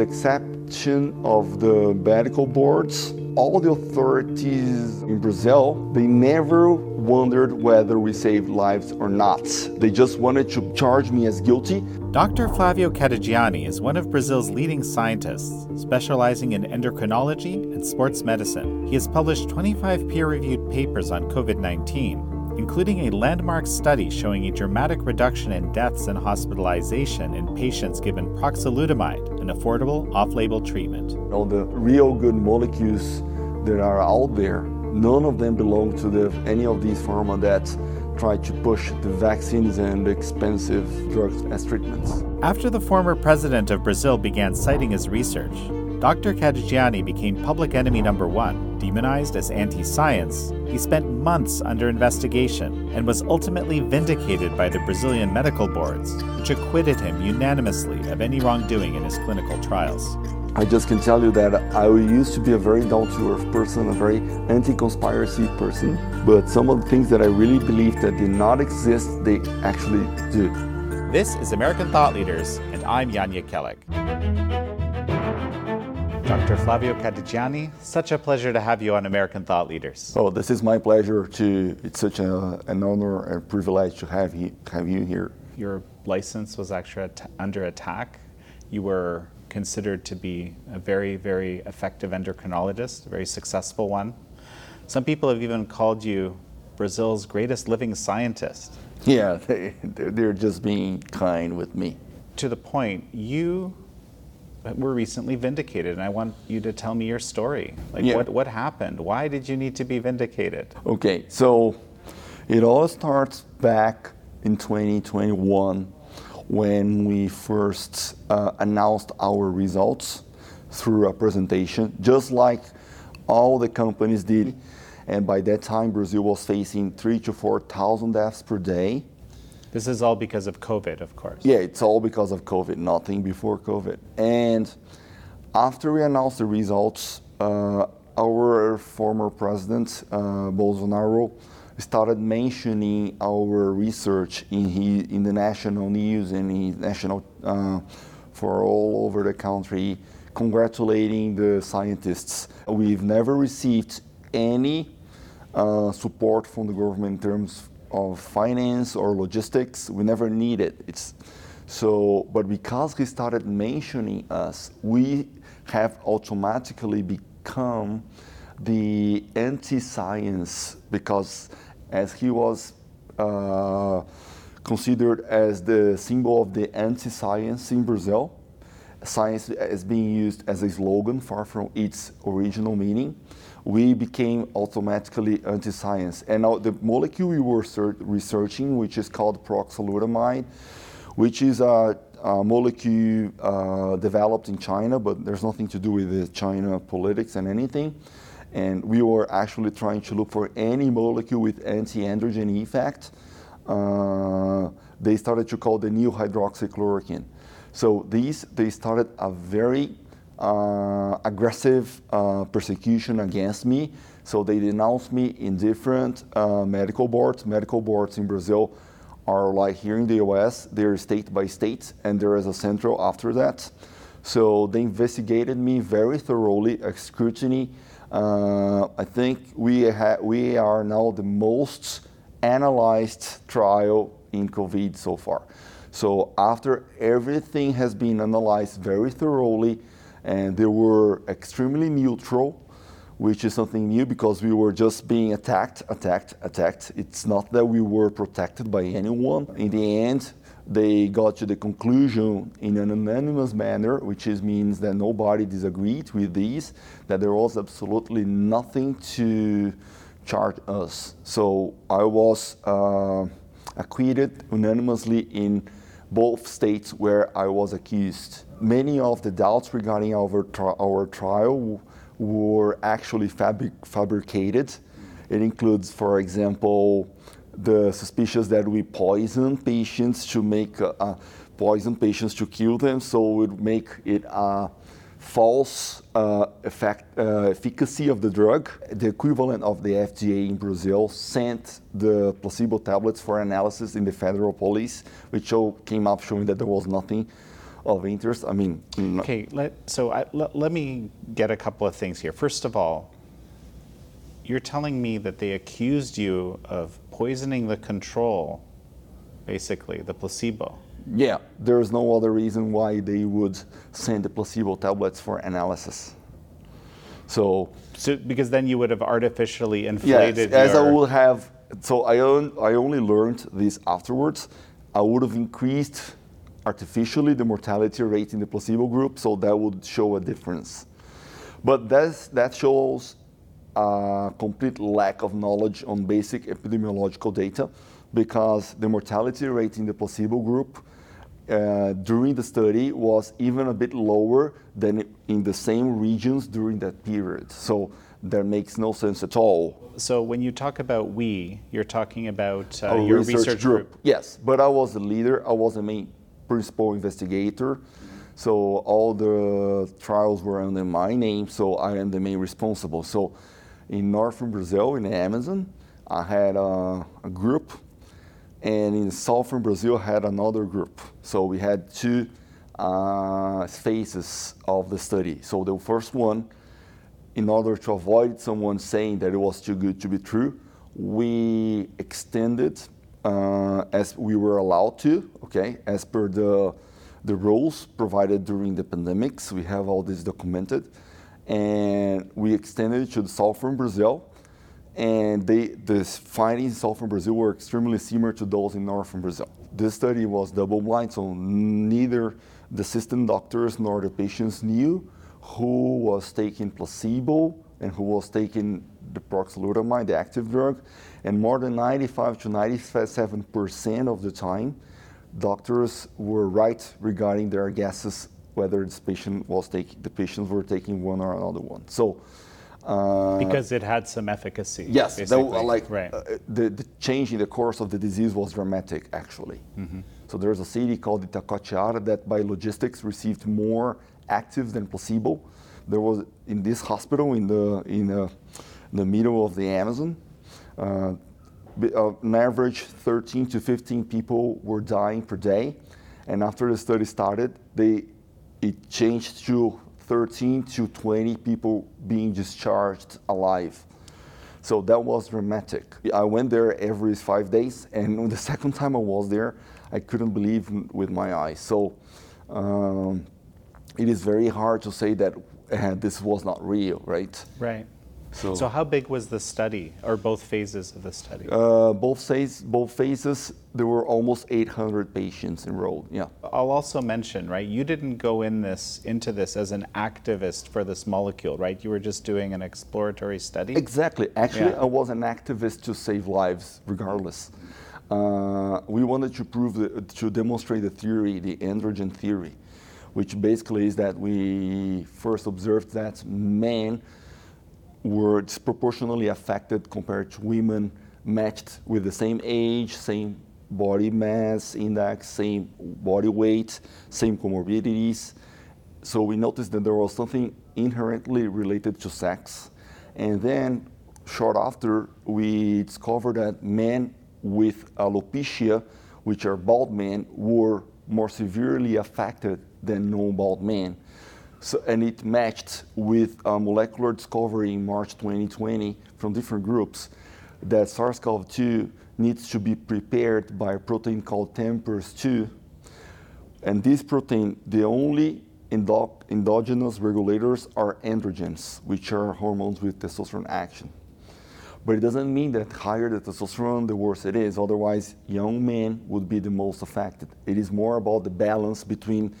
exception of the medical boards, all the authorities in Brazil, they never wondered whether we saved lives or not. They just wanted to charge me as guilty. Dr. Flavio Cadegiani is one of Brazil's leading scientists, specializing in endocrinology and sports medicine. He has published 25 peer reviewed papers on COVID 19 including a landmark study showing a dramatic reduction in deaths and hospitalization in patients given proxalutamide, an affordable off label treatment. All the real good molecules that are out there, none of them belong to the, any of these pharma that try to push the vaccines and expensive drugs as treatments. After the former president of Brazil began citing his research, Dr. Cadegiani became public enemy number one. Demonized as anti science, he spent months under investigation and was ultimately vindicated by the Brazilian medical boards, which acquitted him unanimously of any wrongdoing in his clinical trials. I just can tell you that I used to be a very down to earth person, a very anti conspiracy person, but some of the things that I really believe that did not exist, they actually do. This is American Thought Leaders, and I'm Yanya Jekielek. Dr. Flavio Cadegiani, such a pleasure to have you on American Thought Leaders. Oh, this is my pleasure to, it's such a, an honor and privilege to have, he, have you here. Your license was actually at, under attack. You were considered to be a very, very effective endocrinologist, a very successful one. Some people have even called you Brazil's greatest living scientist. Yeah, they, they're just being kind with me. To the point, you were recently vindicated, and I want you to tell me your story. Like, yeah. what, what happened? Why did you need to be vindicated? Okay, so it all starts back in 2021 when we first uh, announced our results through a presentation, just like all the companies did. And by that time, Brazil was facing three to 4,000 deaths per day. This is all because of COVID, of course. Yeah, it's all because of COVID, nothing before COVID. And after we announced the results, uh, our former president, uh, Bolsonaro, started mentioning our research in, he, in the national news and in national uh, for all over the country, congratulating the scientists. We've never received any uh, support from the government in terms of finance or logistics. We never need it. It's so, but because he started mentioning us, we have automatically become the anti-science because as he was uh, considered as the symbol of the anti-science in Brazil, science is being used as a slogan far from its original meaning we became automatically anti-science. And now the molecule we were researching, which is called proxalutamide, which is a, a molecule uh, developed in China, but there's nothing to do with the China politics and anything. And we were actually trying to look for any molecule with anti-androgen effect. Uh, they started to call the new hydroxychloroquine. So these, they started a very aggressive uh, persecution against me. So they denounced me in different uh, medical boards. Medical boards in Brazil are like here in the US, they're state by state, and there is a central after that. So they investigated me very thoroughly, a scrutiny. Uh, I think we, ha- we are now the most analyzed trial in COVID so far. So after everything has been analyzed very thoroughly, and they were extremely neutral, which is something new because we were just being attacked, attacked, attacked. It's not that we were protected by anyone. In the end, they got to the conclusion in an unanimous manner, which is, means that nobody disagreed with these, that there was absolutely nothing to charge us. So I was uh, acquitted unanimously in both states where I was accused many of the doubts regarding our, tri- our trial were actually fabric- fabricated. It includes, for example, the suspicions that we poison patients to make uh, poison patients to kill them, so it would make it a false uh, effect, uh, efficacy of the drug. The equivalent of the FDA in Brazil sent the placebo tablets for analysis in the federal police, which show, came up showing that there was nothing of interest. I mean, no- Okay, let, so I, let, let me get a couple of things here. First of all, you're telling me that they accused you of poisoning the control, basically, the placebo. Yeah, there's no other reason why they would send the placebo tablets for analysis. So So, because then you would have artificially yes, inflated as I would have. So I on, I only learned this afterwards. I would have increased artificially the mortality rate in the placebo group, so that would show a difference. But that's, that shows a complete lack of knowledge on basic epidemiological data because the mortality rate in the placebo group uh, during the study was even a bit lower than in the same regions during that period. So that makes no sense at all. So when you talk about we, you're talking about uh, your research, group. Yes, but I was the leader. I was the main principal investigator. So all the trials were under my name. So I am the main responsible. So in northern Brazil, in the Amazon, I had a, a group, and in southern Brazil, had another group. So we had two uh, phases of the study. So the first one in order to avoid someone saying that it was too good to be true, we extended uh, as we were allowed to, okay, as per the, the rules provided during the pandemics. We have all this documented. And we extended to the southern Brazil. And they, the findings in southern Brazil were extremely similar to those in northern Brazil. This study was double blind, so neither the assistant doctors nor the patients knew who was taking placebo and who was taking the proxalutamide, the active drug. And more than 95 to 97% of the time, doctors were right regarding their guesses whether this patient was taking, the patients were taking one or another one. So, uh, Because it had some efficacy. Yes, that, like right. uh, the, the change in the course of the disease was dramatic, actually. Mm-hmm. So there's a city called Itacoatiara that, by logistics, received more active than placebo. There was in this hospital in the in uh, the middle of the Amazon. Uh, uh, an average 13 to 15 people were dying per day, and after the study started, they it changed to 13 to 20 people being discharged alive. So that was dramatic. I went there every five days, and the second time I was there, I couldn't believe with my eyes. So um, it is very hard to say that uh, this was not real, right? right. So, So how big was the study, or both phases of the study? uh, both, phase, both phases, there were almost 800 patients enrolled. Yeah. I'll also mention, right? You didn't go in this into this as an activist for this molecule, right? You were just doing an exploratory study. Exactly. Actually, Yeah. I was an activist to save lives, regardless. Uh, we wanted to prove, the, to demonstrate the theory, the androgen theory, which basically is that we first observed that men were disproportionately affected compared to women matched with the same age, same body mass index, same body weight, same comorbidities. So we noticed that there was something inherently related to sex. And then, short after, we discovered that men with alopecia, which are bald men, were more severely affected than non-bald men. So, and it matched with a molecular discovery in March 2020 from different groups that SARS-CoV-2 needs to be prepared by a protein called TMPRSS2. And this protein, the only endo- endogenous regulators are androgens, which are hormones with testosterone action. But it doesn't mean that higher the testosterone, the worse it is. Otherwise, young men would be the most affected. It is more about the balance between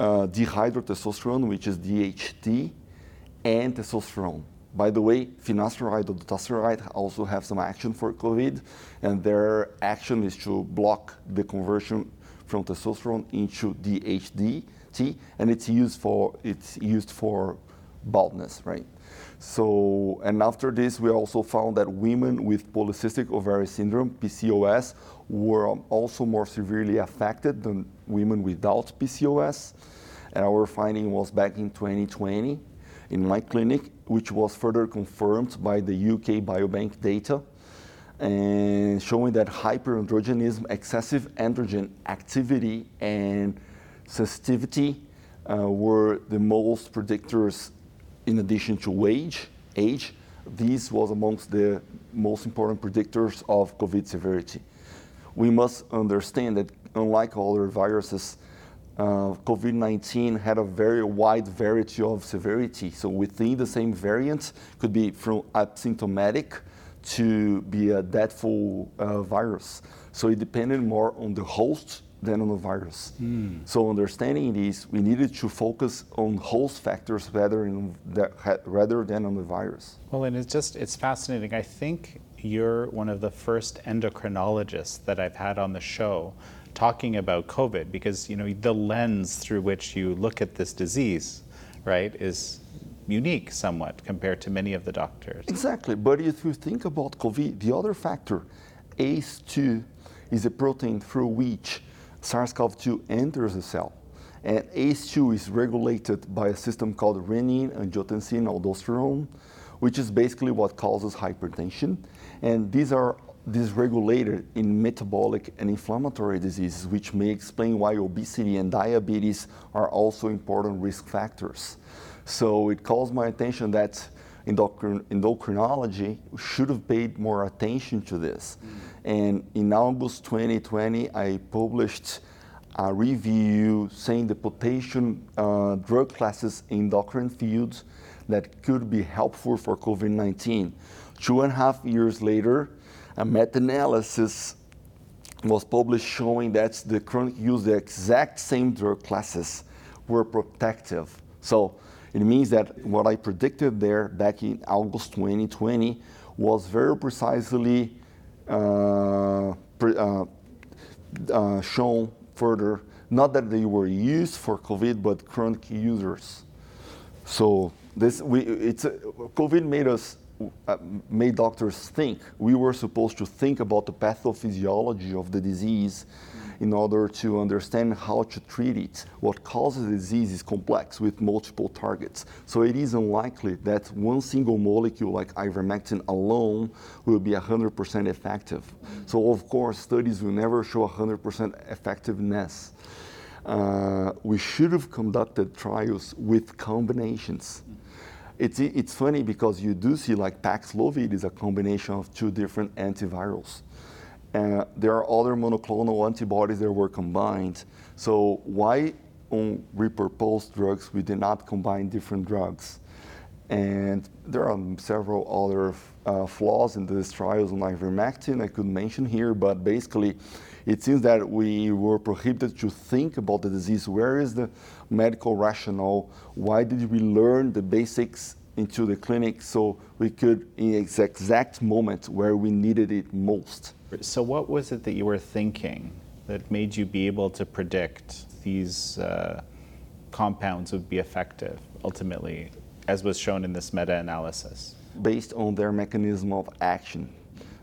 uh, dihydrotestosterone, which is DHT, and testosterone. By the way, finasteride or dutasteride also have some action for COVID, and their action is to block the conversion from testosterone into DHT, and it's used for it's used for baldness, right? So, and after this, we also found that women with polycystic ovary syndrome (PCOS) were also more severely affected than women without PCOS. Our finding was back in 2020 in my clinic, which was further confirmed by the UK Biobank data, and showing that hyperandrogenism, excessive androgen activity, and sensitivity uh, were the most predictors in addition to age. Age, this was amongst the most important predictors of COVID severity. We must understand that unlike other viruses, uh, COVID-19 had a very wide variety of severity. So within the same variant, could be from asymptomatic to be a deathful uh, virus. So it depended more on the host than on the virus. Mm. So understanding this, we needed to focus on host factors rather, the, rather than on the virus. Well, and it's just, it's fascinating. I think you're one of the first endocrinologists that I've had on the show talking about COVID because, you know, the lens through which you look at this disease, right, is unique somewhat compared to many of the doctors. Exactly. But if you think about COVID, the other factor, ACE2, is a protein through which SARS-CoV-2 enters the cell. And ACE2 is regulated by a system called renin, angiotensin, aldosterone, which is basically what causes hypertension. And these are dysregulated in metabolic and inflammatory diseases, which may explain why obesity and diabetes are also important risk factors. So it calls my attention that endocrin- endocrinology should have paid more attention to this. Mm. And in August 2020, I published a review saying the potential uh, drug classes in endocrine fields that could be helpful for COVID 19. Two and a half years later, a meta analysis was published showing that the chronic use the exact same drug classes were protective. So it means that what I predicted there back in August 2020 was very precisely uh, pre, uh, uh, shown further. Not that they were used for COVID, but chronic users. So this we it's COVID made us uh, made doctors think. We were supposed to think about the pathophysiology of the disease in order to understand how to treat it. What causes the disease is complex with multiple targets. So it is unlikely that one single molecule like ivermectin alone will be 100% effective. So of course, studies will never show 100% effectiveness. Uh, we should have conducted trials with combinations. It's, it's funny because you do see like Paxlovid is a combination of two different antivirals. Uh, there are other monoclonal antibodies that were combined. So why on repurposed drugs we did not combine different drugs? And there are several other uh, flaws in these trials on ivermectin I could mention here, but basically it seems that we were prohibited to think about the disease. Where is the medical rationale? Why did we learn the basics into the clinic so we could, in its exact moment where we needed it most, so, what was it that you were thinking that made you be able to predict these uh, compounds would be effective ultimately, as was shown in this meta analysis? Based on their mechanism of action.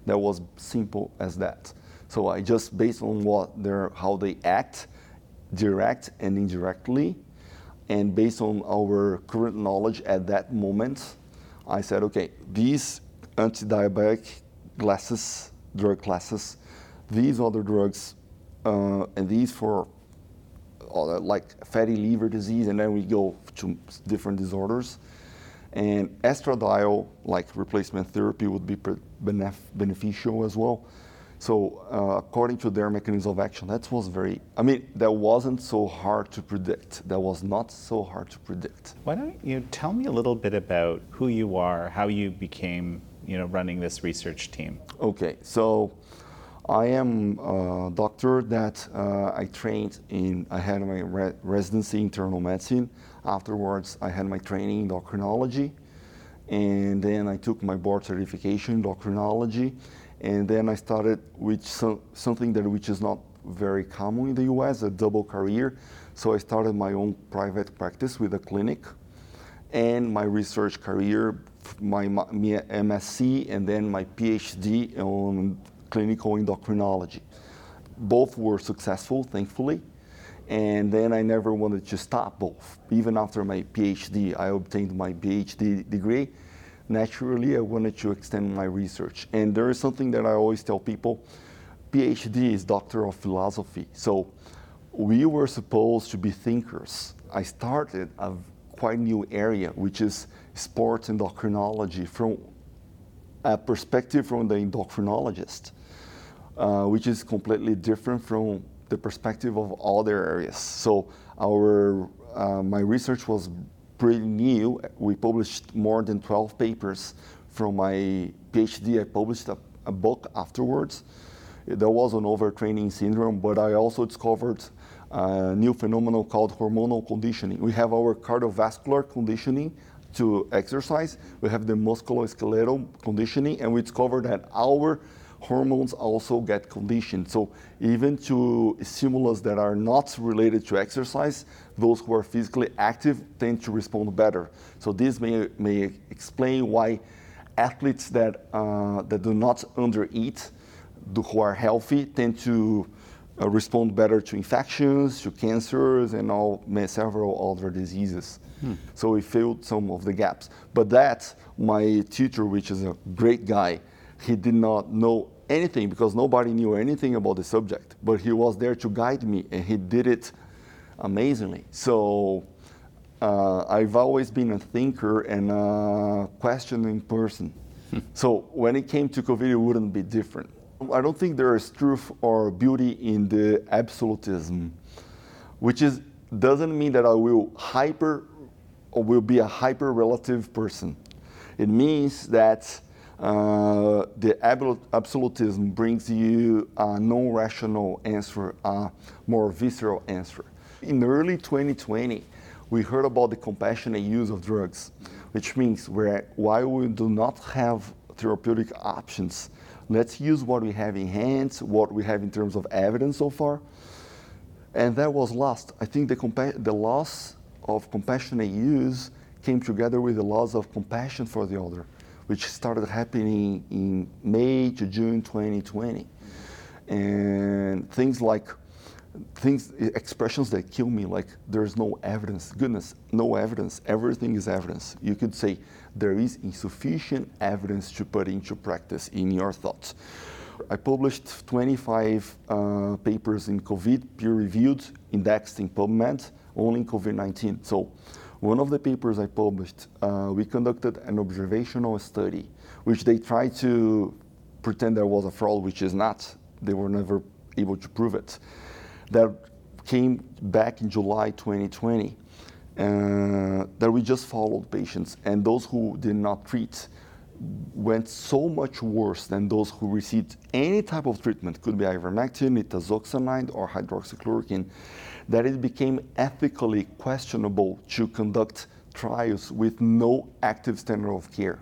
That was simple as that. So, I just based on what their, how they act, direct and indirectly, and based on our current knowledge at that moment, I said, okay, these anti-diabetic glasses drug classes. These other drugs, uh, and these for uh, like fatty liver disease, and then we go to different disorders. And estradiol, like replacement therapy, would be benef- beneficial as well. So, uh, according to their mechanism of action, that was very, I mean, that wasn't so hard to predict. That was not so hard to predict. Why don't you tell me a little bit about who you are, how you became you know, running this research team? Okay, so I am a doctor that uh, I trained in, I had my re- residency in internal medicine. Afterwards, I had my training in endocrinology. And then I took my board certification in endocrinology. And then I started with some, something that which is not very common in the US, a double career. So I started my own private practice with a clinic and my research career my, my MSc and then my PhD on clinical endocrinology. Both were successful, thankfully, and then I never wanted to stop both. Even after my PhD, I obtained my PhD degree. Naturally, I wanted to extend my research. And there is something that I always tell people PhD is Doctor of Philosophy. So we were supposed to be thinkers. I started a quite new area, which is sports endocrinology from a perspective from the endocrinologist, uh, which is completely different from the perspective of other areas. So our uh, my research was pretty new. We published more than 12 papers from my PhD. I published a, a book afterwards. There was an overtraining syndrome, but I also discovered a new phenomenon called hormonal conditioning. We have our cardiovascular conditioning to exercise, we have the musculoskeletal conditioning, and we discovered that our hormones also get conditioned. So even to stimulus that are not related to exercise, those who are physically active tend to respond better. So this may, may explain why athletes that, uh, that do not undereat, who are healthy, tend to uh, respond better to infections, to cancers, and all several other diseases. Hmm. So we filled some of the gaps. But that, my tutor, which is a great guy, he did not know anything because nobody knew anything about the subject. But he was there to guide me, and he did it amazingly. So uh, I've always been a thinker and a questioning person. Hmm. so when it came to COVID, it wouldn't be different. I don't think there is truth or beauty in the absolutism, which is doesn't mean that I will hyper or will be a hyper relative person. It means that uh, the absolutism brings you a non rational answer, a more visceral answer. In early 2020, we heard about the compassionate use of drugs, which means where, while we do not have therapeutic options, let's use what we have in hands, what we have in terms of evidence so far. And that was lost. I think the, the loss of compassionate use came together with the loss of compassion for the other, which started happening in May to June 2020. And things like things expressions that kill me like there's no evidence goodness no evidence everything is evidence. You could say there is insufficient evidence to put into practice in your thoughts. I published 25 uh, papers in covid peer reviewed indexed in pubmed only in covid-19 so one of the papers i published uh, we conducted an observational study which they tried to pretend there was a fraud which is not. They were never able to prove it. That came back in July 2020 uh, that we just followed patients, and those who did not treat went so much worse than those who received any type of treatment, could be ivermectin, nitazoxanide, or hydroxychloroquine, that it became ethically questionable to conduct trials with no active standard of care.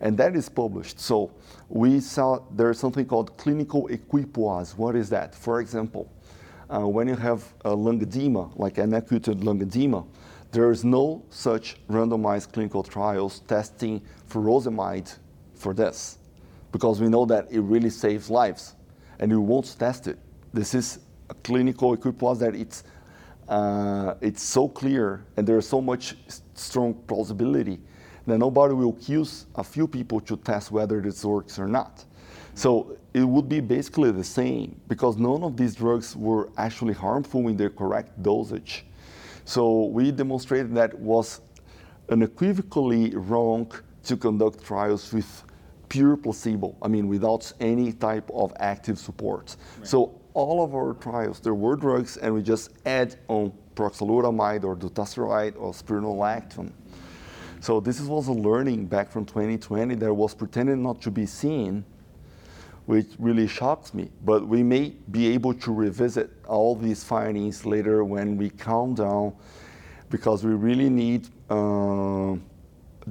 And that is published. So we saw there's something called clinical equipoise. What is that? For example, uh, when you have a lung edema, like an acute lung edema, there is no such randomized clinical trials testing furosemide for this, because we know that it really saves lives, and we won't test it. This is clinical equipoise that it's uh, it's so clear, and there's so much strong plausibility that nobody will accuse a few people to test whether this works or not. So it would be basically the same because none of these drugs were actually harmful in their correct dosage. So we demonstrated that was unequivocally wrong to conduct trials with pure placebo, I mean, without any type of active support. Right. So all of our trials, there were drugs, and we just add on proxalutamide or dutasteride or spironolactone. So this was a learning back from 2020 that was pretending not to be seen which really shocks me. But we may be able to revisit all these findings later when we calm down, because we really need uh,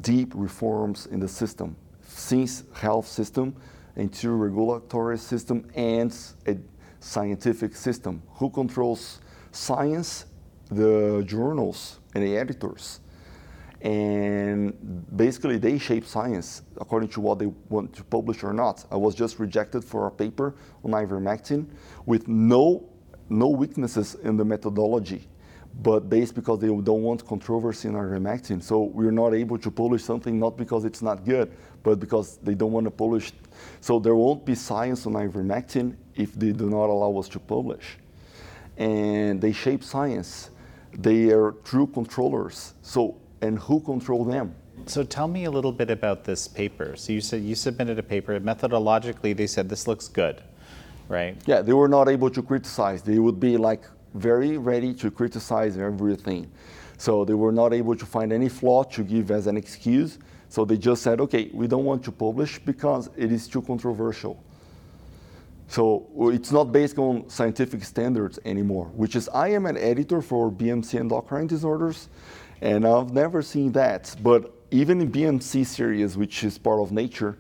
deep reforms in the system, since health system, into regulatory system, and a scientific system. Who controls science? The journals and the editors and basically they shape science according to what they want to publish or not. I was just rejected for a paper on ivermectin with no no weaknesses in the methodology, but based because they don't want controversy in ivermectin. So we're not able to publish something not because it's not good, but because they don't want to publish. So there won't be science on ivermectin if they do not allow us to publish. and they shape science. They are true controllers. So, and who control them? So tell me a little bit about this paper. So you said you submitted a paper. Methodologically, they said this looks good, right? Yeah, they were not able to criticize. They would be like very ready to criticize everything. So they were not able to find any flaw to give as an excuse. So they just said, okay, we don't want to publish because it is too controversial. So it's not based on scientific standards anymore, which is I am an editor for BMC endocrine disorders, and I've never seen that. But even in BMC series, which is part of Nature,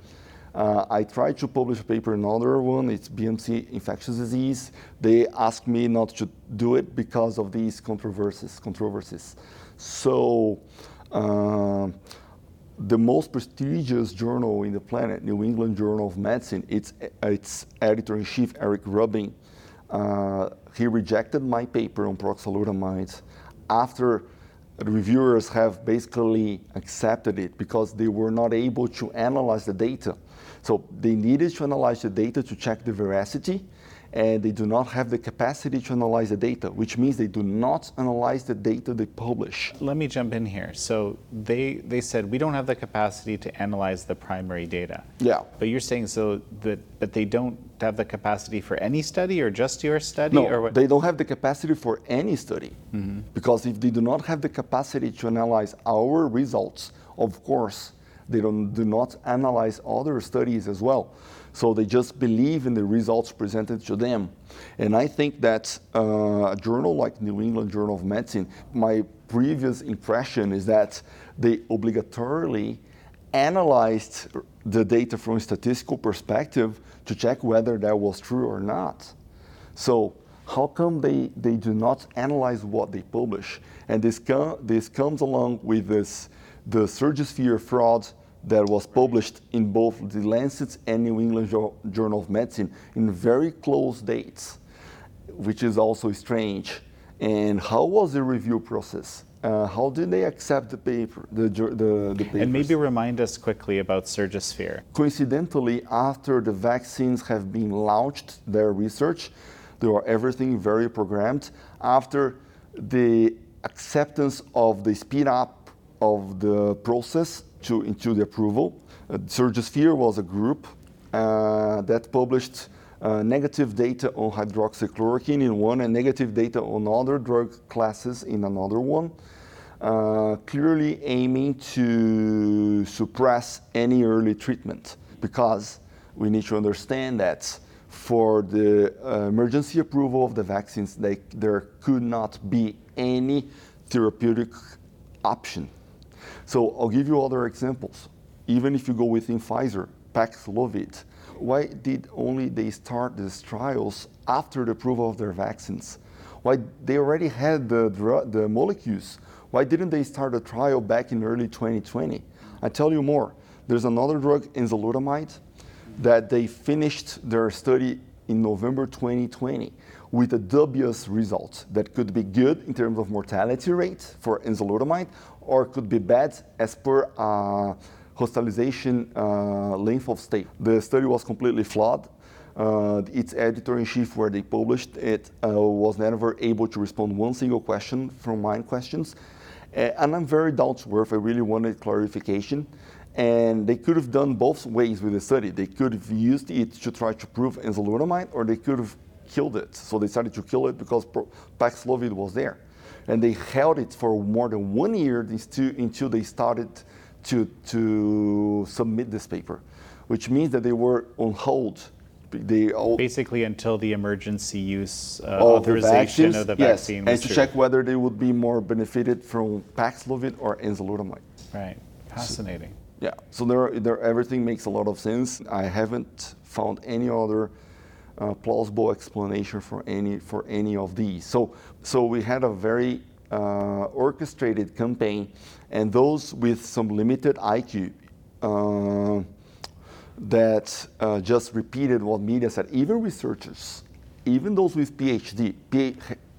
uh, I tried to publish a paper, in another one, it's BMC infectious disease. They asked me not to do it because of these controversies. controversies. So uh, the most prestigious journal in the planet, New England Journal of Medicine, its, its editor-in-chief, Eric Rubin, uh, he rejected my paper on proxalutamide after reviewers have basically accepted it because they were not able to analyze the data. So they needed to analyze the data to check the veracity and they do not have the capacity to analyze the data, which means they do not analyze the data they publish. Let me jump in here. So they, they said we don't have the capacity to analyze the primary data. Yeah. But you're saying so that but they don't have the capacity for any study or just your study no, or what? they don't have the capacity for any study. Mm-hmm. Because if they do not have the capacity to analyze our results, of course, they don't, do not analyze other studies as well. So they just believe in the results presented to them. And I think that uh, a journal like New England Journal of Medicine, my previous impression is that they obligatorily analyzed the data from a statistical perspective to check whether that was true or not. So how come they, they do not analyze what they publish? And this, com- this comes along with this, the Surgisphere fraud that was published in both the Lancet and New England Journal of Medicine in very close dates, which is also strange. And how was the review process? Uh, how did they accept the paper, the, the, the papers? And maybe remind us quickly about Surgisphere. Coincidentally, after the vaccines have been launched, their research, they were everything very programmed. After the acceptance of the speed up of the process, to, into the approval. Uh, Surgisphere was a group uh, that published uh, negative data on hydroxychloroquine in one and negative data on other drug classes in another one, uh, clearly aiming to suppress any early treatment because we need to understand that for the uh, emergency approval of the vaccines, they, there could not be any therapeutic option so I'll give you other examples. Even if you go within Pfizer, Paxlovid, why did only they start these trials after the approval of their vaccines? Why they already had the, the molecules? Why didn't they start a trial back in early 2020? I tell you more. There's another drug, enzalutamide, that they finished their study in November 2020 with a dubious result that could be good in terms of mortality rate for enzalutamide or could be bad as per uh, hospitalization uh, length of stay. The study was completely flawed. Uh, its editor-in-chief, where they published it, uh, was never able to respond one single question from my questions. and I'm very doubtful if I really wanted clarification. And they could have done both ways with the study. They could have used it to try to prove enzalutamide, or they could have killed it. So they decided to kill it because Paxlovid was there and they held it for more than one year until they started to, to submit this paper, which means that they were on hold. They all, Basically, until the emergency use uh, authorization the of the yes, vaccine and to true. check whether they would be more benefited from Paxlovid or enzalutamide. Right, fascinating. So, yeah, so there, there, everything makes a lot of sense. I haven't found any other uh, plausible explanation for any for any of these. So so we had a very uh, orchestrated campaign, and those with some limited IQ. Uh, that uh, just repeated what media said. Even researchers, even those with PhD,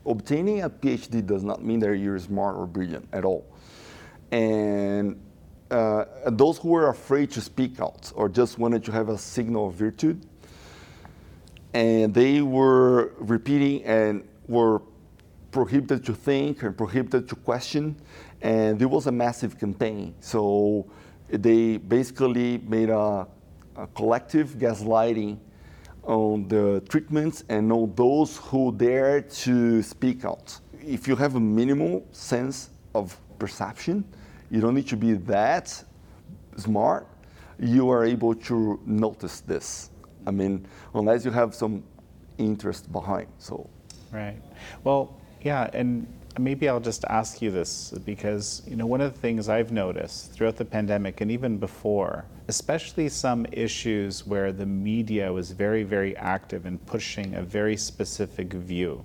obtaining a PhD does not mean that you're smart or brilliant at all. And uh, those who were afraid to speak out or just wanted to have a signal of virtue, and they were repeating and were prohibited to think and prohibited to question, and there was a massive campaign. So they basically made a, a collective gaslighting on the treatments and on those who dare to speak out. If you have a minimal sense of perception, you don't need to be that smart, you are able to notice this. I mean, unless you have some interest behind. So, right. Well, yeah, and maybe I'll just ask you this because you know one of the things I've noticed throughout the pandemic and even before, especially some issues where the media was very, very active in pushing a very specific view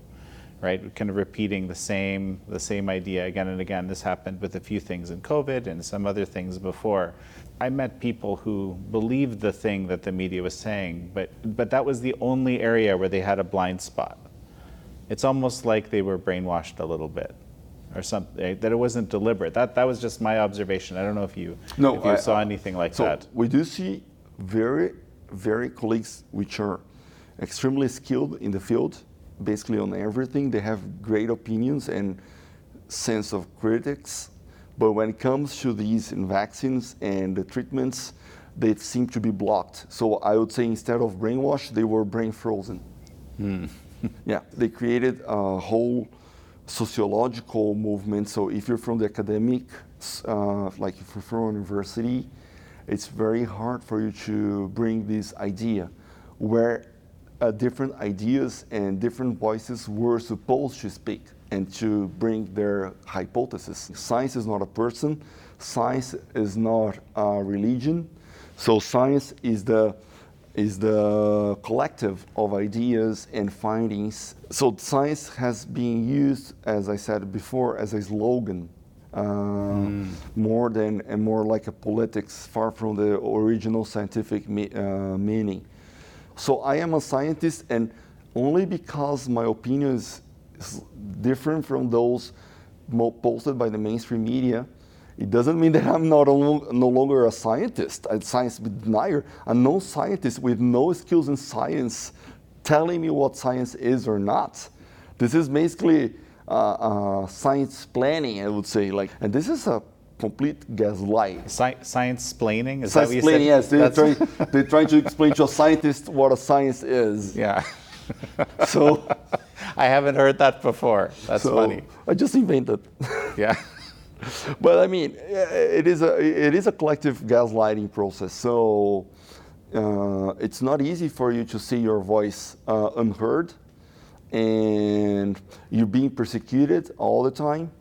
right? Kind of repeating the same the same idea again and again. This happened with a few things in COVID and some other things before. I met people who believed the thing that the media was saying, but but that was the only area where they had a blind spot. It's almost like they were brainwashed a little bit or something eh, that it wasn't deliberate. That that was just my observation. I don't know if you no, if you I, saw anything like so that. We do see very very colleagues which are extremely skilled in the field basically on everything. They have great opinions and sense of critics. But when it comes to these vaccines and the treatments, they seem to be blocked. So I would say instead of brainwashed, they were brain frozen. Mm. yeah, they created a whole sociological movement. So if you're from the academic, uh, like if you're from university, it's very hard for you to bring this idea where uh, different ideas and different voices were supposed to speak and to bring their hypothesis. Science is not a person, science is not a religion. So science is the is the collective of ideas and findings. So science has been used, as I said before, as a slogan uh, mm. more than and more like a politics, far from the original scientific me, uh, meaning. So I am a scientist, and only because my opinion is, different from those posted by the mainstream media, it doesn't mean that I'm not no longer a scientist, a science denier, a non-scientist with no skills in science, telling me what science is or not. This is basically uh, uh, sciencesplaining, I would say. Like, and this is a complete gaslight. Sci- science explaining? Is science that what you yes. They're trying, they're trying to explain to a scientist what a science is. Yeah. so I haven't heard that before. That's so funny. I just invented. yeah. but I mean, it is a it is a collective gaslighting process. So uh, it's not easy for you to see your voice uh, unheard, and you're being persecuted all the time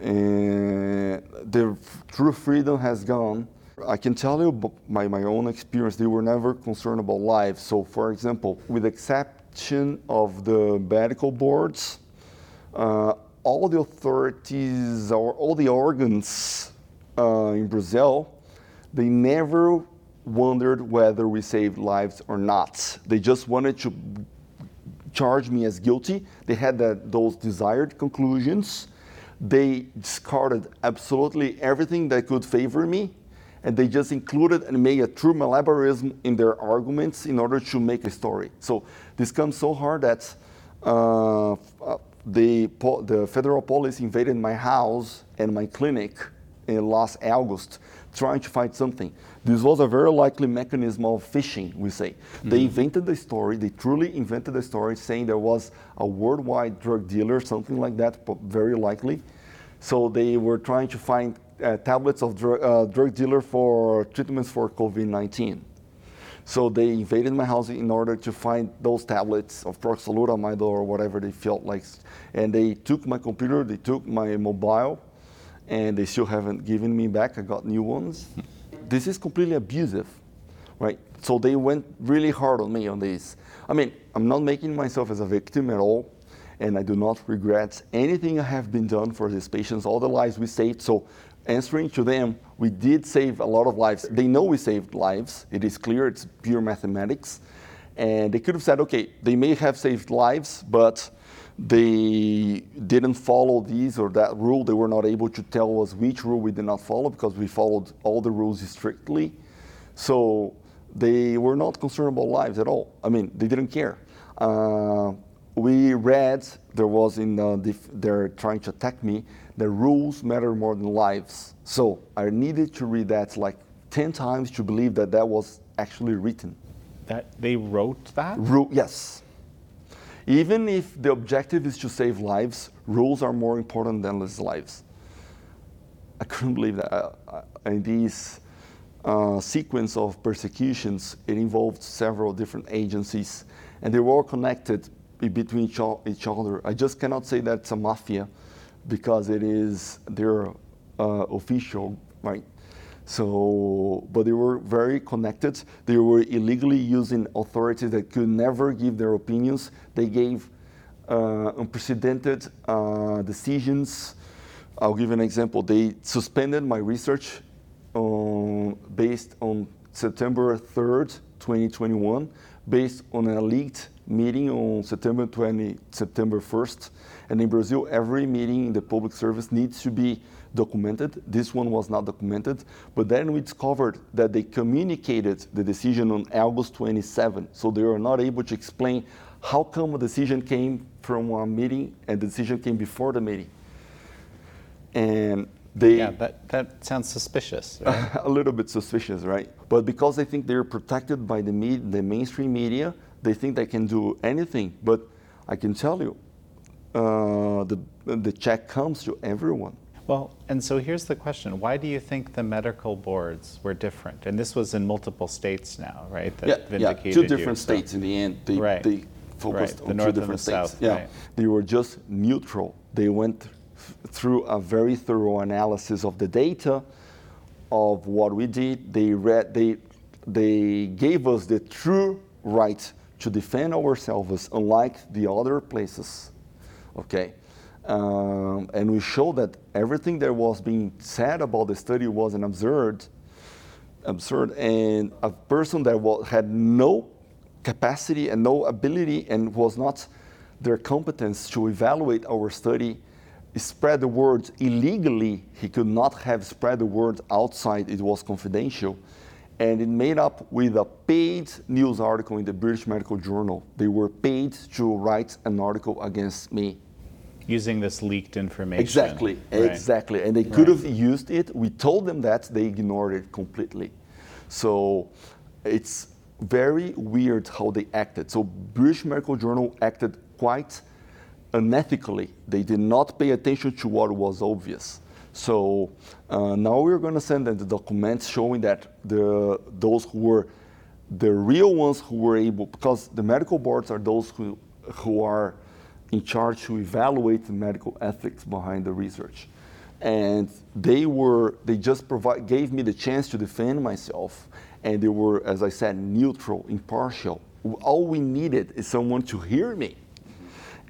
and the true freedom has gone. I can tell you by my own experience, they were never concerned about life. So, for example, with exception of the medical boards, uh, all the authorities or all the organs uh, in Brazil, they never wondered whether we saved lives or not. They just wanted to charge me as guilty. They had those desired conclusions they discarded absolutely everything that could favor me, and they just included and made a true malabarism in their arguments in order to make a story. So this comes so hard that uh, the, the federal police invaded my house and my clinic in last August trying to find something. This was a very likely mechanism of fishing, we say. Mm-hmm. They invented the story, they truly invented the story, saying there was a worldwide drug dealer, something like that, but very likely. So they were trying to find uh, tablets of dr- uh, drug dealer for treatments for COVID 19. So they invaded my house in order to find those tablets of proxalutamide or whatever they felt like. And they took my computer, they took my mobile, and they still haven't given me back. I got new ones. this is completely abusive, right? So they went really hard on me on this. I mean, I'm not making myself as a victim at all, and I do not regret anything I have been done for these patients, all the lives we saved. So answering to them, we did save a lot of lives. They know we saved lives. It is clear, it's pure mathematics. And they could have said, okay, they may have saved lives, but they didn't follow these or that rule. They were not able to tell us which rule we did not follow because we followed all the rules strictly. So they were not concerned about lives at all. I mean, they didn't care. Uh, we read there was in uh, the, they're trying to attack me. The rules matter more than lives. So I needed to read that like ten times to believe that that was actually written. That they wrote that? Ru- yes. Even if the objective is to save lives, rules are more important than these lives. I couldn't believe that. Uh, in this uh, sequence of persecutions, it involved several different agencies, and they were all connected between each, each other. I just cannot say that it's a mafia because it is their uh, official, right? So, but they were very connected. They were illegally using authorities that could never give their opinions. They gave uh, unprecedented uh, decisions. I'll give an example. They suspended my research um, based on September 3rd, 2021, based on a leaked meeting on September 20, September 1st. And in Brazil, every meeting in the public service needs to be documented. This one was not documented. But then we discovered that they communicated the decision on August 27. So they were not able to explain how come a decision came from a meeting and the decision came before the meeting. And they yeah, that, that sounds suspicious. Right? a little bit suspicious, right? But because they think they're protected by the, med- the mainstream media, they think they can do anything. But I can tell you, uh, the, the check comes to everyone. Well, and so here's the question why do you think the medical boards were different? And this was in multiple states now, right? That yeah, yeah, two different you, states so. in the end. They, right. they focused right. on the two different states. South, yeah, right. they were just neutral. They went through a very thorough analysis of the data of what we did. They read, they, they gave us the true right to defend ourselves, unlike the other places. Okay, um, and we showed that everything that was being said about the study was an absurd, absurd, and a person that was, had no capacity and no ability and was not their competence to evaluate our study spread the word illegally. He could not have spread the word outside. It was confidential. And it made up with a paid news article in the British Medical Journal. They were paid to write an article against me. Using this leaked information. Exactly, right. exactly. And they could right. have used it. We told them that, they ignored it completely. So it's very weird how they acted. So British Medical Journal acted quite unethically. They did not pay attention to what was obvious. So uh, now we're going to send them the documents showing that the those who were the real ones who were able, because the medical boards are those who who are in charge to evaluate the medical ethics behind the research, and they were they just provide gave me the chance to defend myself, and they were, as I said, neutral, impartial. All we needed is someone to hear me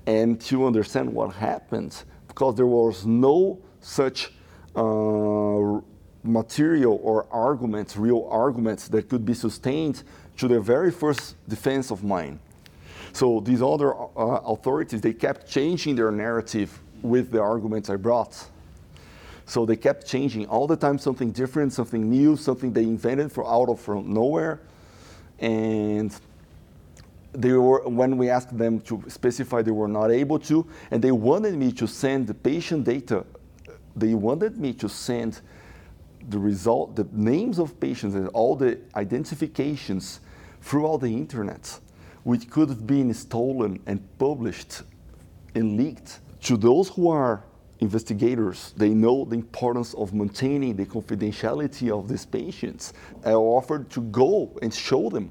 and to understand what happened because there was no such uh, material or arguments, real arguments that could be sustained to the very first defense of mine. So these other uh, authorities, they kept changing their narrative with the arguments I brought. So they kept changing all the time, something different, something new, something they invented for out of from nowhere. And they were, when we asked them to specify, they were not able to, and they wanted me to send the patient data. They wanted me to send the result, the names of patients and all the identifications throughout the internet, which could have been stolen and published and leaked. To those who are investigators, they know the importance of maintaining the confidentiality of these patients. I offered to go and show them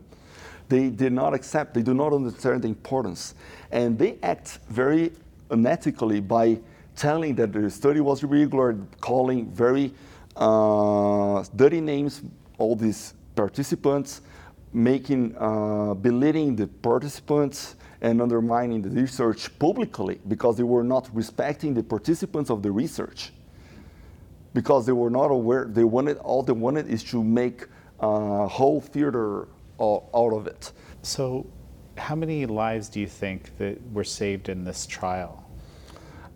they did not accept, they do not understand the importance. And they act very unethically by telling that the study was irregular, calling very uh, dirty names, all these participants, making, uh, belittling the participants and undermining the research publicly because they were not respecting the participants of the research. Because they were not aware, they wanted, all they wanted is to make a whole theater out of it. So, how many lives do you think that were saved in this trial?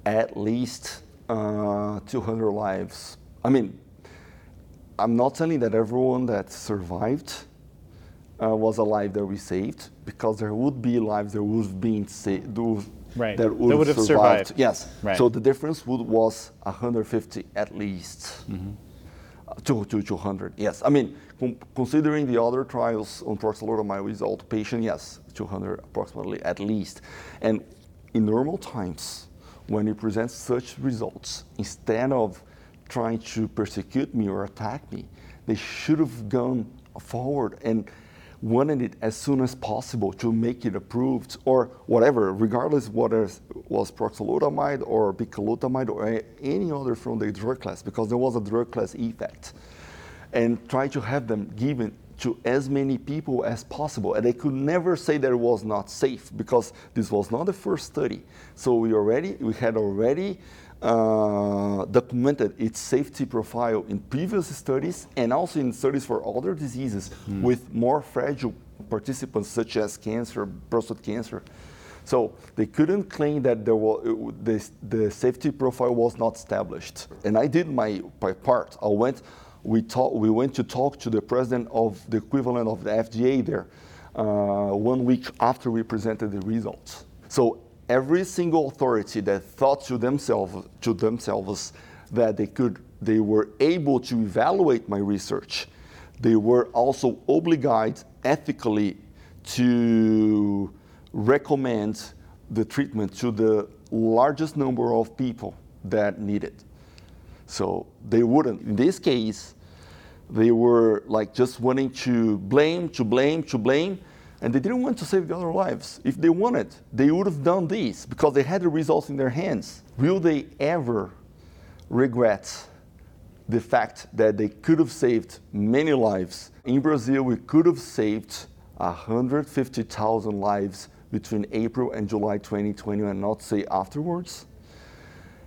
At least uh, 200 lives. I mean, I'm not telling that everyone that survived uh, was life that we saved, because there would be lives that would have been saved, Right. that would, That would have survived. survived. Yes. Right. So the difference would, was 150 at least. Mm-hmm. Uh, to, to 200, yes. I mean, con- considering the other trials on proxalutamide with outpatient, yes, 200 approximately at least. And in normal times, when you present such results, instead of trying to persecute me or attack me, they should have gone forward and wanted it as soon as possible to make it approved or whatever, regardless whether it was proxalutamide or bicalutamide or any other from the drug class, because there was a drug class effect, and try to have them given to as many people as possible. And they could never say that it was not safe because this was not the first study. So we already we had already uh, documented its safety profile in previous studies and also in studies for other diseases with more fragile participants such as cancer, prostate cancer. So they couldn't claim that there was, the, the safety profile was not established. And I did my, my part. I went, we, talk, we went to talk to the president of the equivalent of the FDA there uh, one week after we presented the results. So every single authority that thought to themselves, to themselves that they could, they were able to evaluate my research, they were also obligated ethically to recommend the treatment to the largest number of people that need it. So they wouldn't. In this case, they were like just wanting to blame, to blame, to blame, and they didn't want to save the other lives. If they wanted, they would have done this because they had the results in their hands. Will they ever regret the fact that they could have saved many lives? In Brazil, we could have saved 150,000 lives between April and July 2020 and not say afterwards.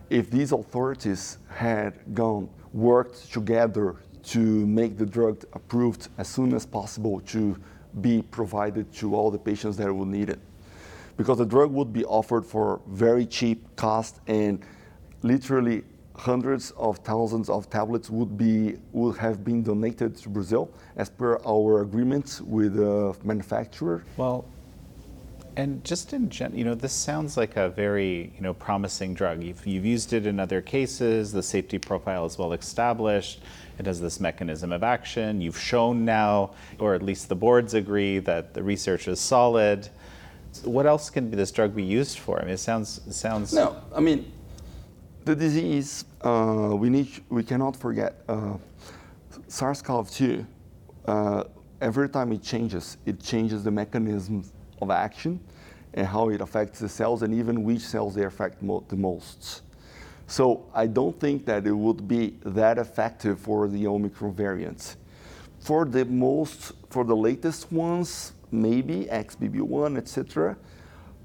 If these authorities had gone, worked together to make the drug approved as soon as possible to be provided to all the patients that will need it. Because the drug would be offered for very cheap cost and literally hundreds of thousands of tablets would be would have been donated to Brazil as per our agreement with the manufacturer. Well, and just in gen, you know, this sounds like a very, you know, promising drug. You've, you've used it in other cases. The safety profile is well established. It has this mechanism of action. You've shown now, or at least the boards agree, that the research is solid. What else can this drug be used for? I mean, it sounds it sounds. No, I mean, the disease uh, we need we cannot forget uh, SARS-CoV-2. Uh, every time it changes, it changes the mechanisms of action and how it affects the cells and even which cells they affect mo- the most. So I don't think that it would be that effective for the Omicron variants. For the most, for the latest ones, maybe XBB1, etc.,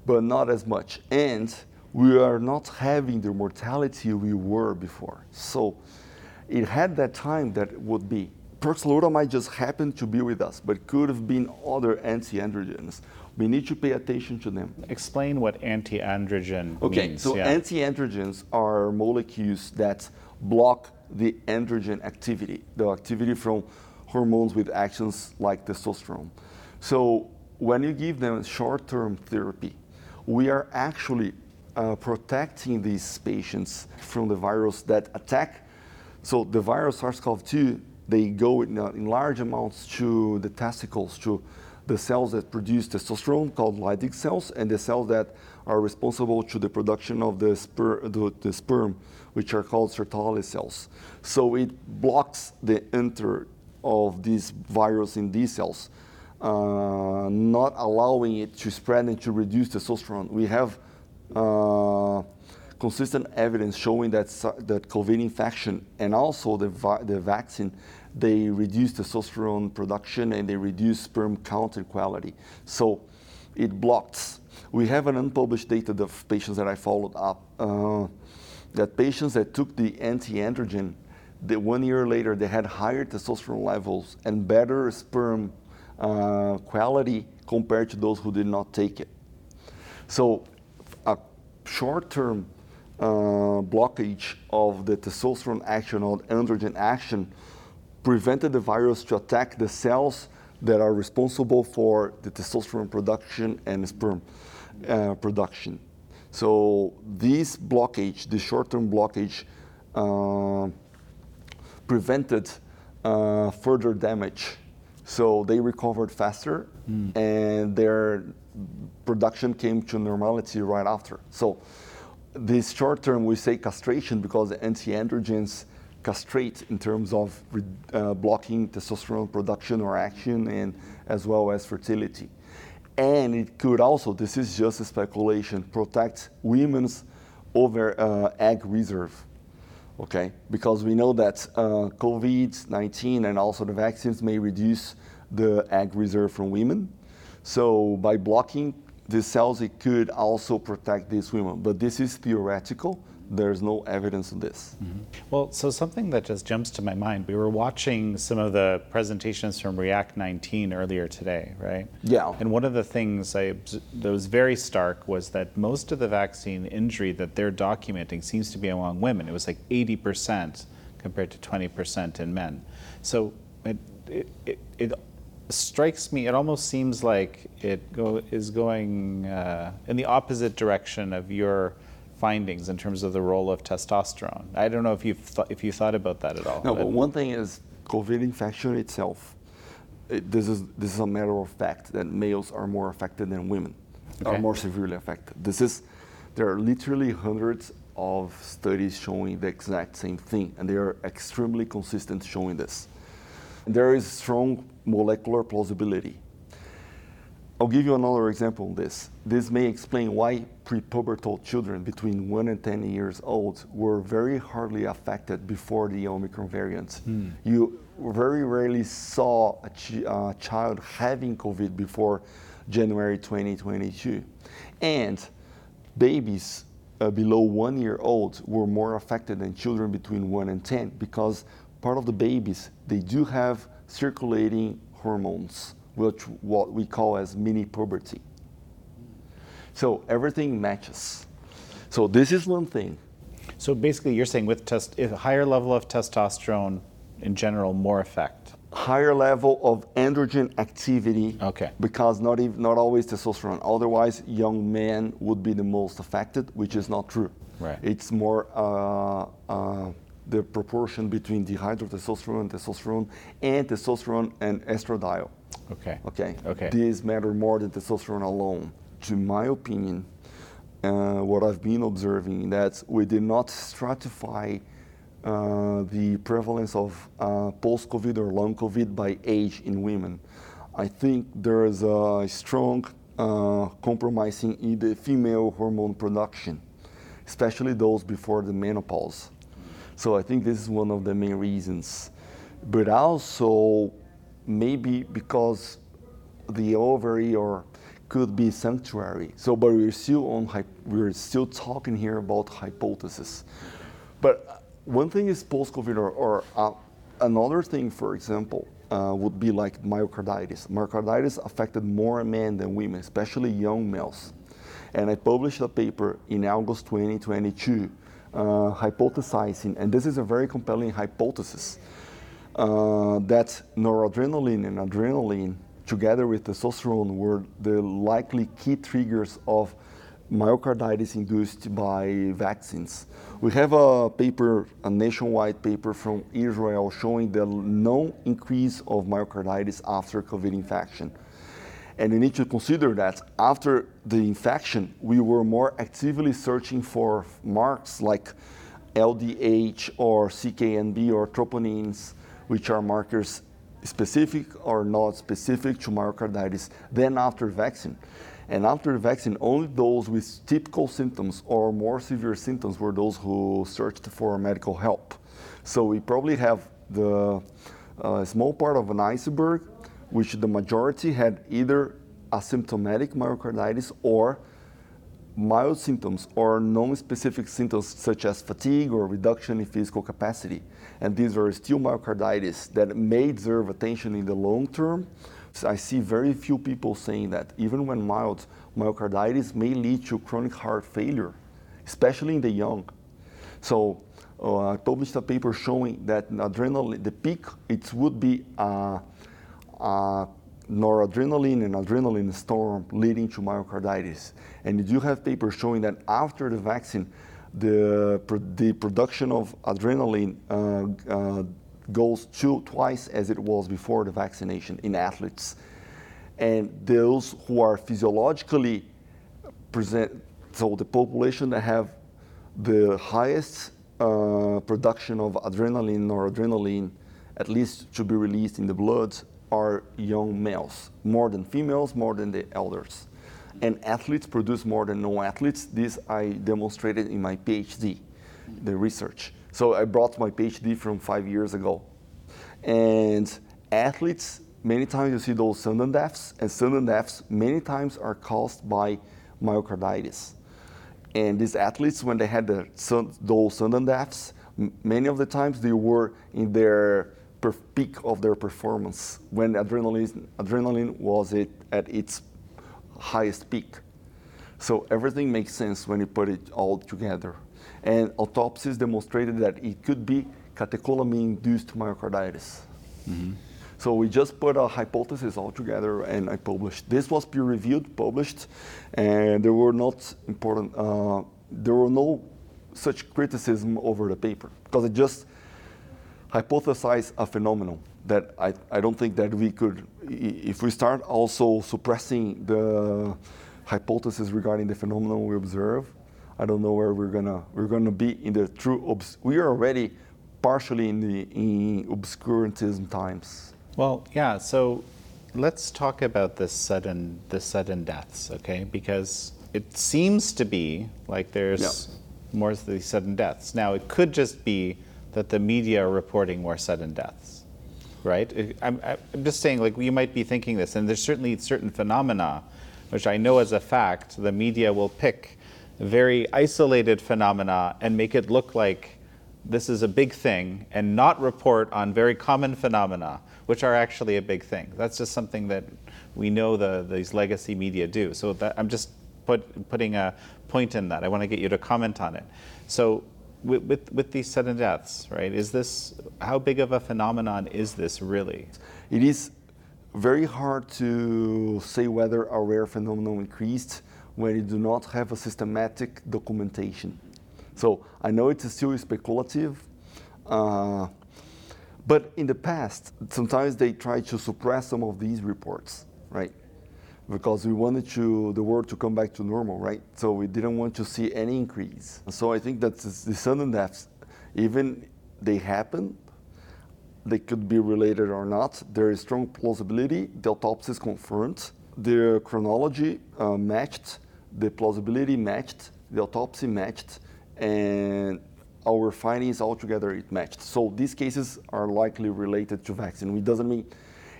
but not as much. And we are not having the mortality we were before. So it had that time that would be. Proxalutamide just happened to be with us, but could have been other anti-androgens. We need to pay attention to them. Explain what anti-androgen Okay, means. so yeah. anti-androgens are molecules that block the androgen activity, the activity from hormones with actions like testosterone. So when you give them short-term therapy, we are actually uh, protecting these patients from the virus that attack. So the virus SARS-CoV-2, they go in, uh, in large amounts to the testicles, to the cells that produce testosterone called Leydig cells and the cells that are responsible to the production of the, sper- the, the sperm, which are called Sertoli cells. So it blocks the enter of this virus in these cells, uh, not allowing it to spread and to reduce testosterone. We have uh, consistent evidence showing that, that COVID infection and also the, the vaccine, they reduce testosterone production and they reduce sperm count and quality. So it blocks. We have an unpublished data of patients that I followed up, uh, that patients that took the anti-androgen, one year later they had higher testosterone levels and better sperm uh, quality compared to those who did not take it. So a short-term uh, blockage of the testosterone action or androgen action prevented the virus to attack the cells that are responsible for the testosterone production and sperm uh, production. So this blockage, the short-term blockage, uh, prevented uh, further damage. So they recovered faster, mm. and their production came to normality right after. So this short term, we say castration because the anti-androgens castrate in terms of uh, blocking testosterone production or action and as well as fertility. And it could also, this is just a speculation, protect women's over uh, egg reserve. Okay, because we know that uh, COVID-19 and also the vaccines may reduce the egg reserve from women. So by blocking the cells, it could also protect these women. But this is theoretical there's no evidence of this. Mm-hmm. Well, so something that just jumps to my mind, we were watching some of the presentations from React 19 earlier today, right? Yeah. And one of the things I, that was very stark was that most of the vaccine injury that they're documenting seems to be among women. It was like 80% compared to 20% in men. So it, it, it, it strikes me, it almost seems like it go, is going uh, in the opposite direction of your findings in terms of the role of testosterone. I don't know if you've th- if you thought about that at all. No, but, one thing is COVID infection itself. It, this is this is a matter of fact that males are more affected than women, okay. are more severely affected. This is there are literally hundreds of studies showing the exact same thing, and they are extremely consistent showing this. There is strong molecular plausibility I'll give you another example of this. This may explain why prepubertal children between 1 and 10 years old were very hardly affected before the Omicron variant. Mm. You very rarely saw a ch- uh, child having COVID before January 2022. And babies uh, below one year old were more affected than children between 1 and 10 because part of the babies, they do have circulating hormones which what we call as mini puberty. So everything matches. So this is one thing. So basically, you're saying with test, a higher level of testosterone, in general, more effect. Higher level of androgen activity. Okay. Because not even, not always testosterone. Otherwise, young men would be the most affected, which is not true. Right. It's more uh, uh, the proportion between dihydrotestosterone, testosterone, and testosterone and estradiol. Okay. Okay. Okay. These matter more than testosterone alone. To my opinion, uh, what I've been observing that we did not stratify uh, the prevalence of uh, post-COVID or long COVID by age in women. I think there is a strong uh, compromising in the female hormone production, especially those before the menopause. So I think this is one of the main reasons. But also maybe because the ovary or could be sanctuary. So, but we're still on, we're still talking here about hypothesis. But one thing is post-COVID, or, or uh, another thing, for example, uh, would be like myocarditis. Myocarditis affected more men than women, especially young males. And I published a paper in August 2022 uh, hypothesizing, and this is a very compelling hypothesis, uh, that noradrenaline and adrenaline, together with testosterone, were the likely key triggers of myocarditis induced by vaccines. We have a paper, a nationwide paper from Israel showing the no increase of myocarditis after COVID infection. And you need to consider that after the infection, we were more actively searching for marks like LDH or CK-MB or troponins which are markers specific or not specific to myocarditis, then after vaccine. And after vaccine, only those with typical symptoms or more severe symptoms were those who searched for medical help. So we probably have the uh, small part of an iceberg, which the majority had either asymptomatic myocarditis or mild symptoms or non-specific symptoms such as fatigue or reduction in physical capacity. And these are still myocarditis that may deserve attention in the long term. So I see very few people saying that even when mild, myocarditis may lead to chronic heart failure, especially in the young. So uh, I published a paper showing that adrenaline, the peak, it would be uh, uh, noradrenaline and adrenaline storm leading to myocarditis. And you do have papers showing that after the vaccine, the, the production of adrenaline uh, uh, goes two, twice as it was before the vaccination in athletes. And those who are physiologically present, so the population that have the highest uh, production of adrenaline or adrenaline, at least to be released in the blood, are young males, more than females, more than the elders. And athletes produce more than non-athletes. This I demonstrated in my PhD, the research. So I brought my PhD from five years ago. And athletes, many times you see those sudden deaths, and sudden deaths many times are caused by myocarditis. And these athletes, when they had the, those sudden deaths, many of the times they were in their peak of their performance when adrenaline, adrenaline was it at its highest peak. So everything makes sense when you put it all together. And autopsies demonstrated that it could be catecholamine-induced myocarditis. Mm-hmm. So we just put a hypothesis all together and I published. This was peer-reviewed, published, and there were not important, uh, there were no such criticism over the paper because it just hypothesized a phenomenon that I, I don't think that we could, if we start also suppressing the hypothesis regarding the phenomenon we observe, I don't know where we're gonna we're gonna be in the true. Obs- we are already partially in the in obscurantism times. Well, yeah. So let's talk about this sudden the sudden deaths, okay? Because it seems to be like there's yeah. more of these sudden deaths. Now it could just be that the media are reporting more sudden deaths, right? I'm, I'm just saying, like you might be thinking this, and there's certainly certain phenomena, which I know as a fact, the media will pick very isolated phenomena and make it look like this is a big thing and not report on very common phenomena, which are actually a big thing. That's just something that we know the, these legacy media do. So that, I'm just put, putting a point in that. I want to get you to comment on it. So with, with, with these sudden deaths, right, is this, how big of a phenomenon is this really? It is very hard to say whether a rare phenomenon increased when you do not have a systematic documentation. So I know it's still speculative, uh, but in the past, sometimes they try to suppress some of these reports, right? Because we wanted to, the world to come back to normal, right? So we didn't want to see any increase. So I think that the sudden deaths, even they happen, they could be related or not. There is strong plausibility. The autopsy is confirmed. The chronology uh, matched the plausibility matched, the autopsy matched, and our findings altogether it matched. So these cases are likely related to vaccine. It doesn't mean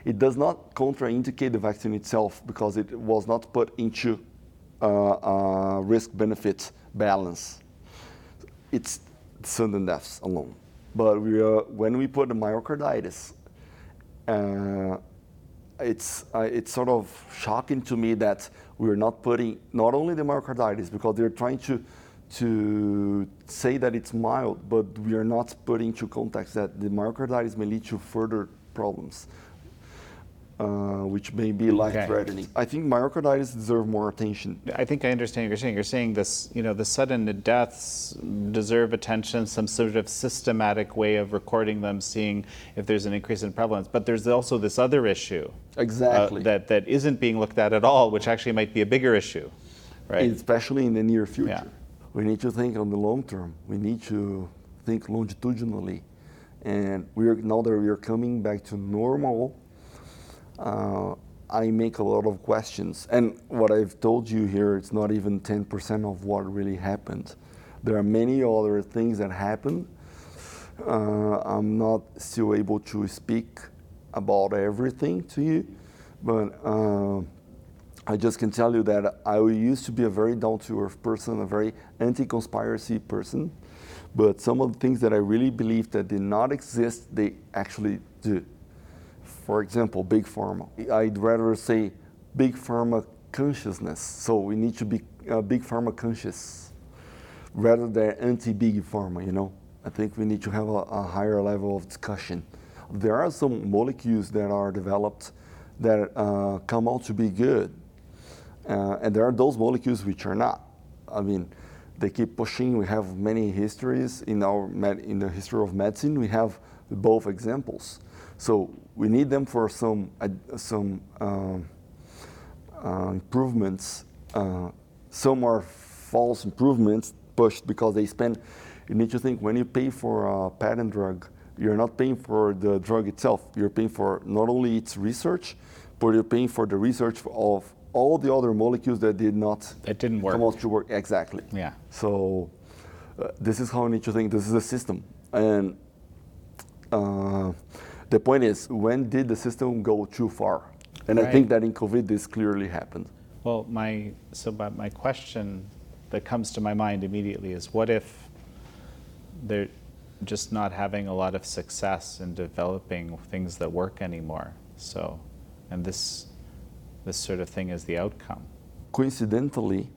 it does not contraindicate the vaccine itself because it was not put into uh, uh, risk-benefit balance. It's sudden deaths alone. But we, uh, when we put the myocarditis, uh, it's, uh, it's sort of shocking to me that we're not putting not only the myocarditis, because they're trying to, to say that it's mild, but we are not putting into context that the myocarditis may lead to further problems uh, which may be life-threatening. I think myocarditis deserve more attention. I think I understand what you're saying. You're saying this, you know, the sudden deaths deserve attention, some sort of systematic way of recording them, seeing if there's an increase in prevalence. But there's also this other issue exactly uh, that that isn't being looked at at all, which actually might be a bigger issue, right? Especially in the near future. Yeah. We need to think on the long term. We need to think longitudinally, and we are now that we are coming back to normal uh, I make a lot of questions. And what I've told you here, it's not even 10% of what really happened. There are many other things that happened. Uh, I'm not still able to speak about everything to you, but uh, I just can tell you that I used to be a very down to earth person, a very anti conspiracy person. But some of the things that I really believe that did not exist, they actually do for example, big pharma. I'd rather say big pharma consciousness. So we need to be uh, big pharma conscious rather than anti-big pharma, you know. I think we need to have a, a, higher level of discussion. There are some molecules that are developed that uh, come out to be good. Uh, and there are those molecules which are not. I mean, they keep pushing. We have many histories in our med- in the history of medicine. We have both examples. So we need them for some some um, uh, improvements. Uh, some are false improvements pushed because they spend. You need to think when you pay for a patent drug, you're not paying for the drug itself. You're paying for not only its research, but you're paying for the research of all the other molecules that did not that didn't work. come out to work exactly. Yeah. So uh, this is how I need to think. This is a system, and uh, the point is, when did the system go too far? And I think that in COVID, this clearly happened. Well, my so my, my question that comes to my mind immediately is, what if they're just not having a lot of success in developing things that work anymore? So, and this this sort of thing is the outcome. Coincidentally,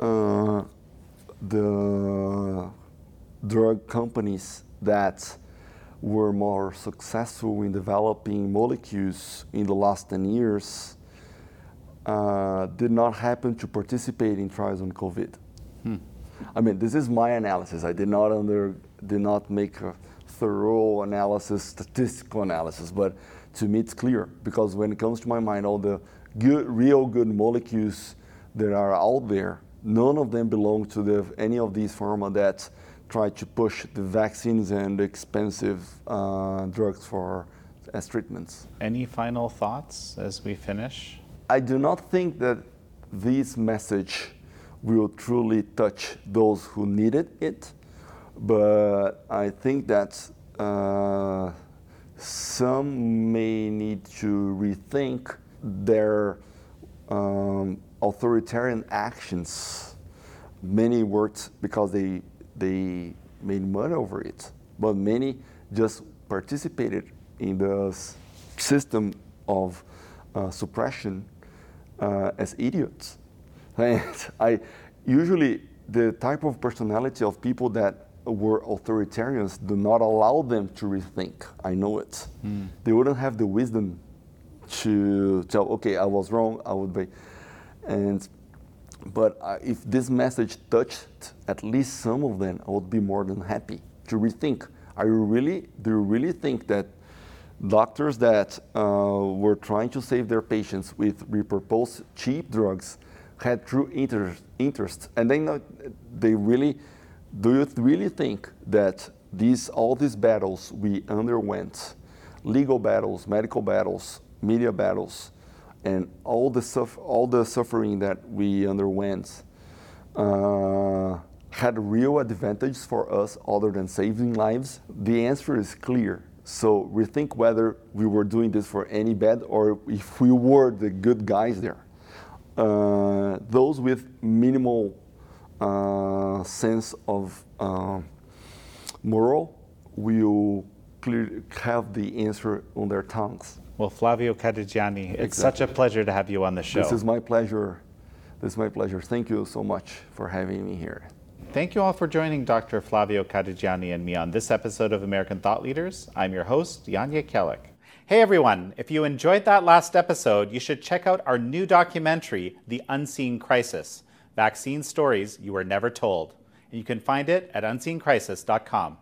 uh, the drug companies that were more successful in developing molecules in the last 10 years uh, did not happen to participate in trials on COVID. I mean, this is my analysis. I did not under did not make a thorough analysis, statistical analysis, but to me it's clear because when it comes to my mind, all the good, real good molecules that are out there, none of them belong to the, any of these pharma that try to push the vaccines and expensive uh, drugs for as treatments. Any final thoughts as we finish? I do not think that this message will truly touch those who needed it, but I think that uh, some may need to rethink their um, authoritarian actions. Many worked because they they made money over it, but many just participated in the system of uh, suppression uh, as idiots. And I usually the type of personality of people that were authoritarians do not allow them to rethink. I know it. They wouldn't have the wisdom to tell, okay, I was wrong. I would be, and but uh, if this message touched at least some of them, I would be more than happy to rethink. Are you really? Do you really think that doctors that uh, were trying to save their patients with repurposed cheap drugs had true interest, interest and then uh, they really? Do you really think that these all these battles we underwent, legal battles, medical battles, media battles, and all the suff- all the suffering that we underwent uh, had real advantages for us other than saving lives? The answer is clear. So rethink whether we were doing this for any bad or if we were the good guys there. Uh, those with minimal uh, sense of uh, moral will clear, have the answer on their tongues. Well, Flavio Cadegiani, it's such a pleasure to have you on the show. This is my pleasure. This is my pleasure. Thank you so much for having me here. Thank you all for joining Dr. Flavio Cadegiani and me on this episode of American Thought Leaders. I'm your host, Jan Jekielek. Hey everyone, if you enjoyed that last episode, you should check out our new documentary, The Unseen Crisis Vaccine Stories You Were Never Told. And you can find it at unseencrisis.com.